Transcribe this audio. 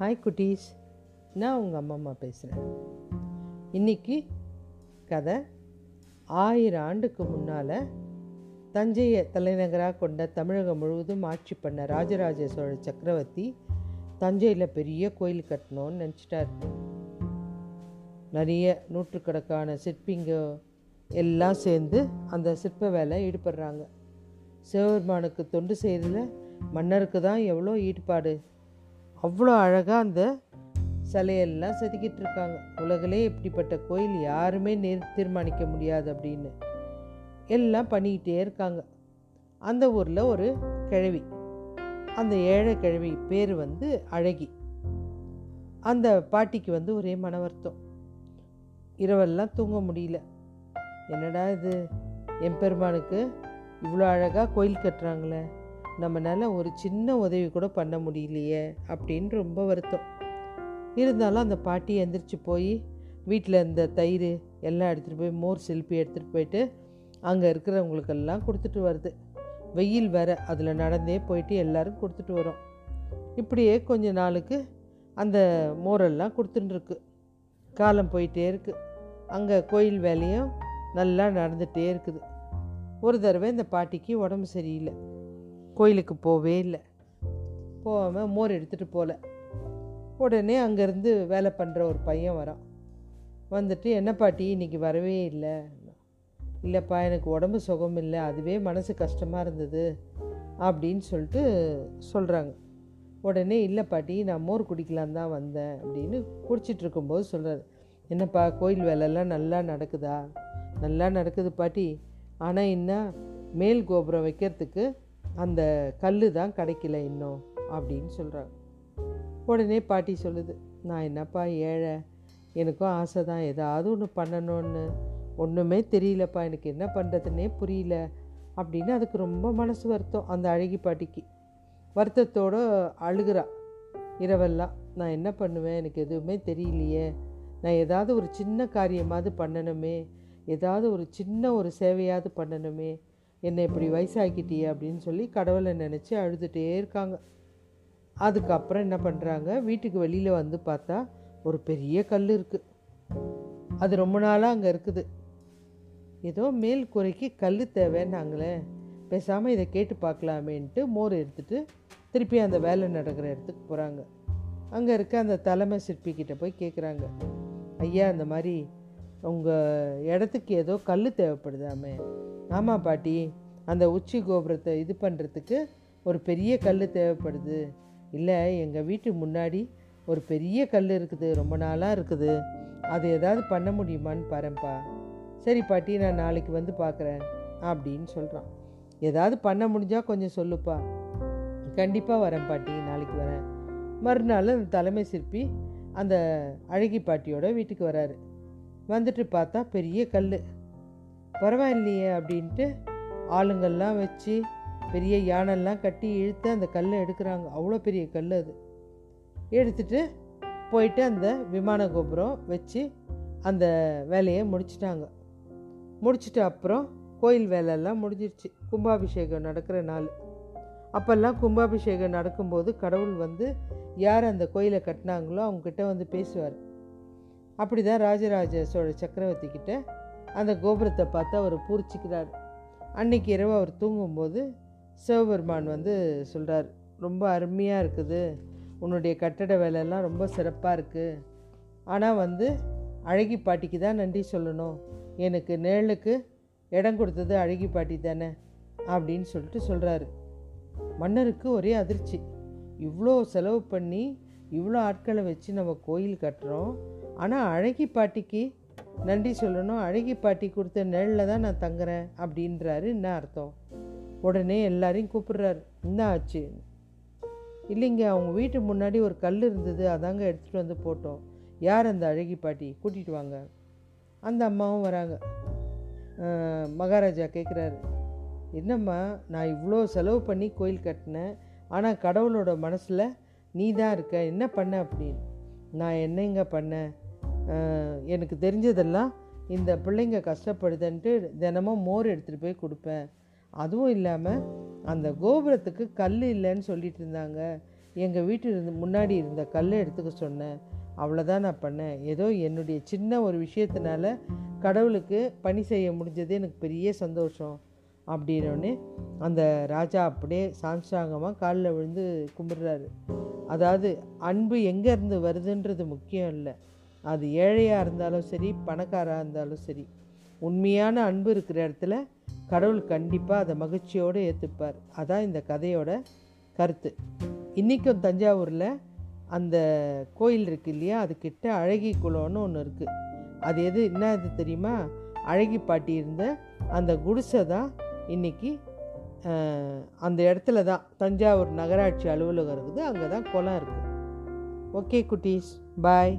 Hi குட்டீஸ் நான் உங்கள் அம்மா அம்மா பேசுகிறேன் இன்னைக்கு கதை ஆயிரம் ஆண்டுக்கு முன்னால் தஞ்சையை தலைநகராக கொண்ட தமிழகம் முழுவதும் ஆட்சி பண்ண ராஜராஜ சோழ சக்கரவர்த்தி தஞ்சையில் பெரிய கோயில் கட்டணும்னு நினச்சிட்டார். நிறைய நூற்றுக்கணக்கான சிற்பிங்க எல்லாம் சேர்ந்து அந்த சிற்ப வேலை ஈடுபடுறாங்க. சிவபெருமானுக்கு தொண்டு செய்ததில் மன்னருக்கு தான் எவ்வளோ ஈடுபாடு. அவ்வளோ அழகாக அந்த சிலையெல்லாம் செதுக்கிட்டு இருக்காங்க உலகிலே இப்படிப்பட்ட கோயில் யாருமே நேர் தீர்மானிக்க முடியாது அப்படின்னு. எல்லாம் பண்ணிக்கிட்டே இருக்காங்க. அந்த ஊரில் ஒரு கிழவி. அந்த ஏழை கிழவி பேர் வந்து அழகி. அந்த பாட்டிக்கு வந்து ஒரே மன வருத்தம் இரவெல்லாம் தூங்க முடியல. என்னடா இது? எம்பெருமானுக்கு இவ்வளோ அழகாக கோயில் கட்டுறாங்களே. நம்மளால் ஒரு சின்ன உதவி கூட பண்ண முடியலையே அப்படின்னு ரொம்ப வருத்தம். இருந்தாலும் அந்த பாட்டி எந்திரிச்சு போய் வீட்டில் இருந்த தயிர் எல்லாம் எடுத்துகிட்டு போய் மோர் சில்பி எடுத்துகிட்டு போயிட்டு அங்கே இருக்கிறவங்களுக்கெல்லாம் கொடுத்துட்டு வருது. வெயில் வேற அதில் நடந்தே போயிட்டு எல்லாரும் கொடுத்துட்டு வரோம். இப்படியே கொஞ்ச நாளுக்கு அந்த மோரெல்லாம் கொடுத்துட்டுருக்கு காலம் போயிட்டே இருக்குது அங்கே கோயில் வேலையும் நல்லா நடந்துகிட்டே இருக்குது. ஒரு தடவை இந்த பாட்டிக்கு உடம்பு சரியில்லை. கோயிலுக்கு போவே இல்லை. போகாமல் மோர் எடுத்துகிட்டு போகல உடனே அங்கேருந்து வேலை பண்ணுற ஒரு பையன் வரான். வந்துட்டு என்ன பாட்டி இன்னைக்கு வரவே இல்லை. இல்லைப்பா எனக்கு உடம்பு சுகம் இல்லை. அதுவே மனசு கஷ்டமாக இருந்தது. அப்படின்னு சொல்லிட்டு சொல்கிறாங்க உடனே இல்லை பாட்டி நான் மோர் குடிக்கலாம் தான் வந்தேன். அப்படின்னு குடிச்சிட்டு இருக்கும்போது சொல்கிறாரு என்னப்பா கோயில் வேலைலாம் நல்லா நடக்குதா? நல்லா நடக்குது பாட்டி. ஆனால் இன்னும் மேல் கோபுரம் வைக்கிறதுக்கு அந்த கல் தான் கிடைக்கல இன்னும் அப்படின்னு சொல்கிறாங்க உடனே பாட்டி சொல்லுது நான் என்னப்பா ஏழை? எனக்கும் ஆசை தான் ஏதாவது ஒன்று பண்ணணும்னு. ஒன்றுமே தெரியலப்பா. எனக்கு என்ன பண்ணுறதுன்னே புரியல. அப்படின்னு அதுக்கு ரொம்ப மனசு வருத்தம். அந்த அழகி பாட்டிக்கு வருத்தத்தோடு அழுகிறா. இரவெல்லாம் நான் என்ன பண்ணுவேன்? எனக்கு எதுவுமே தெரியலையே. நான் ஏதாவது ஒரு சின்ன காரியமாவது பண்ணணுமே. ஏதாவது ஒரு சின்ன ஒரு சேவையாவது பண்ணணுமே. என்னை இப்படி வயசாக்கிட்டியே அப்படின்னு சொல்லி கடவுளை நினச்சி அழுதுகிட்டே இருக்காங்க. அதுக்கப்புறம் என்ன பண்ணுறாங்க வீட்டுக்கு வெளியில் வந்து பார்த்தா ஒரு பெரிய கல் இருக்குது அது ரொம்ப நாளாக அங்கே இருக்குது. ஏதோ மேல் குறைக்கு கல் தேவைன்னாங்களே பேசாமல் இதை கேட்டு பார்க்கலாமேன்ட்டு மோர் எடுத்துகிட்டு திருப்பி அந்த வேலை நடக்கிற இடத்துக்கு போகிறாங்க அங்கே இருக்க அந்த தலைமை சிற்பிக்கிட்ட போய் கேட்குறாங்க ஐயா அந்த மாதிரி உங்கள் இடத்துக்கு ஏதோ கல் தேவைப்படுதாமே ஆமாம் பாட்டி. அந்த உச்சி கோபுரத்தை இது பண்ணுறதுக்கு ஒரு பெரிய கல் தேவைப்படுது. இல்லை எங்கள் வீட்டு முன்னாடி ஒரு பெரிய கல் இருக்குது. ரொம்ப நாளாக இருக்குது. அது ஏதாவது பண்ண முடியுமான்னு பாருப்பா. சரி பாட்டி நான் நாளைக்கு வந்து பார்க்குறேன் அப்படின்னு சொல்கிறான் ஏதாவது பண்ண முடிஞ்சால் கொஞ்சம் சொல்லுப்பா. கண்டிப்பாக வரேன் பாட்டி. நாளைக்கு வரேன். மறுநாள் அந்த தலைமை சிற்பி அந்த அழகி பாட்டியோட வீட்டுக்கு வராரு. வந்துட்டு பார்த்தா பெரிய கல் பரவாயில்லையே அப்படின்ட்டு ஆளுங்கள்லாம் வச்சு பெரிய யானெல்லாம் கட்டி இழுத்து அந்த கல்லை எடுக்கிறாங்க. அவ்வளோ பெரிய கல் அது. எடுத்துட்டு போயிட்டு அந்த விமான கோபுரம் வச்சு அந்த வேலையை முடிச்சிட்டாங்க. முடிச்சிட்டு அப்புறம் கோயில் வேலையெல்லாம் முடிஞ்சிருச்சு. கும்பாபிஷேகம் நடக்கிற நாள். அப்போல்லாம் கும்பாபிஷேகம் நடக்கும்போது கடவுள் வந்து யார் அந்த கோயிலை கட்டினாங்களோ அவங்கக்கிட்ட வந்து பேசுவார். அப்படி தான் ராஜராஜ சோழ சக்கரவர்த்தி கிட்ட அந்த கோபுரத்தை பார்த்து அவர் பூரிச்சிக்கிறார். அன்னைக்கு இரவு அவர் தூங்கும்போது சிவபெருமான் வந்து சொல்கிறார் ரொம்ப அருமையாக இருக்குது. உன்னுடைய கட்டட வேலையெல்லாம் ரொம்ப சிறப்பாக இருக்குது ஆனால் வந்து அழகி பாட்டிக்கு தான் நன்றி சொல்லணும். எனக்கு நிழலுக்கு இடம் கொடுத்தது அழகி பாட்டி தானே அப்படின்னு சொல்லிட்டு சொல்கிறாரு மன்னருக்கு ஒரே அதிர்ச்சி. இவ்வளோ செலவு பண்ணி இவ்வளோ ஆட்களை வச்சு நம்ம கோயில் கட்டுறோம். ஆனால் அழகி பாட்டிக்கு நன்றி சொல்லணும். அழகி பாட்டி கொடுத்த நிழலில் தான் நான் தங்குறேன் அப்படின்றாரு என்ன அர்த்தம்? உடனே எல்லாரையும் கூப்பிடுறாரு என்ன ஆச்சு இல்லைங்க அவங்க வீட்டு முன்னாடி ஒரு கல் இருந்தது அதாங்க எடுத்துகிட்டு வந்து போட்டோம். யார் அந்த அழகி பாட்டி? கூட்டிகிட்டு வாங்க. அந்த அம்மாவும் வராங்க. மகாராஜா கேட்குறாரு என்னம்மா நான் இவ்வளோ செலவு பண்ணி கோயில் கட்டினேன். ஆனால் கடவுளோட மனசில் நீ தான் இருக்க. என்ன பண்ண? அப்படின்னு. நான் என்னங்க பண்ணேன்? எனக்கு தெரிஞ்சதெல்லாம் இந்த பிள்ளைங்க கஷ்டப்படுதுன்ட்டு தினமும் மோர் எடுத்துகிட்டு போய் கொடுப்பேன். அதுவும் இல்லாமல் அந்த கோபுரத்துக்கு கல் இல்லைன்னு சொல்லிட்டு இருந்தாங்க. எங்கள் வீட்டு இருந்து முன்னாடி இருந்த கல்லை எடுத்துக்க சொன்னேன். அவ்வளோதான் நான் பண்ணேன். ஏதோ என்னுடைய சின்ன ஒரு விஷயத்தினால கடவுளுக்கு பணி செய்ய முடிஞ்சது எனக்கு பெரிய சந்தோஷம் அப்படின்னோடனே அந்த ராஜா அப்படியே சாம்சாங்கமாக காலில் விழுந்து கும்பிடுறாரு. அதாவது அன்பு எங்கேருந்து வருதுன்றது முக்கியம் இல்லை. அது ஏழையாக இருந்தாலும் சரி பணக்காராக இருந்தாலும் சரி உண்மையான அன்பு இருக்கிற இடத்துல கடவுள் கண்டிப்பாக அதை மகிழ்ச்சியோடு ஏற்றுப்பார் அதான் இந்த கதையோட கருத்து. இன்றைக்கும் தஞ்சாவூரில் அந்த கோயில் இருக்கு இல்லையா? அதுக்கிட்ட அழகி குளம்னு ஒன்று இருக்குது அது எது என்ன இது தெரியுமா? அழகி பாட்டி இருந்த அந்த குடிசை தான் இன்றைக்கி அந்த இடத்துல தான் தஞ்சாவூர் நகராட்சி அலுவலகம் இருக்குது அங்கே தான் குளம் இருக்குது ஓகே குட்டீஸ் பாய்.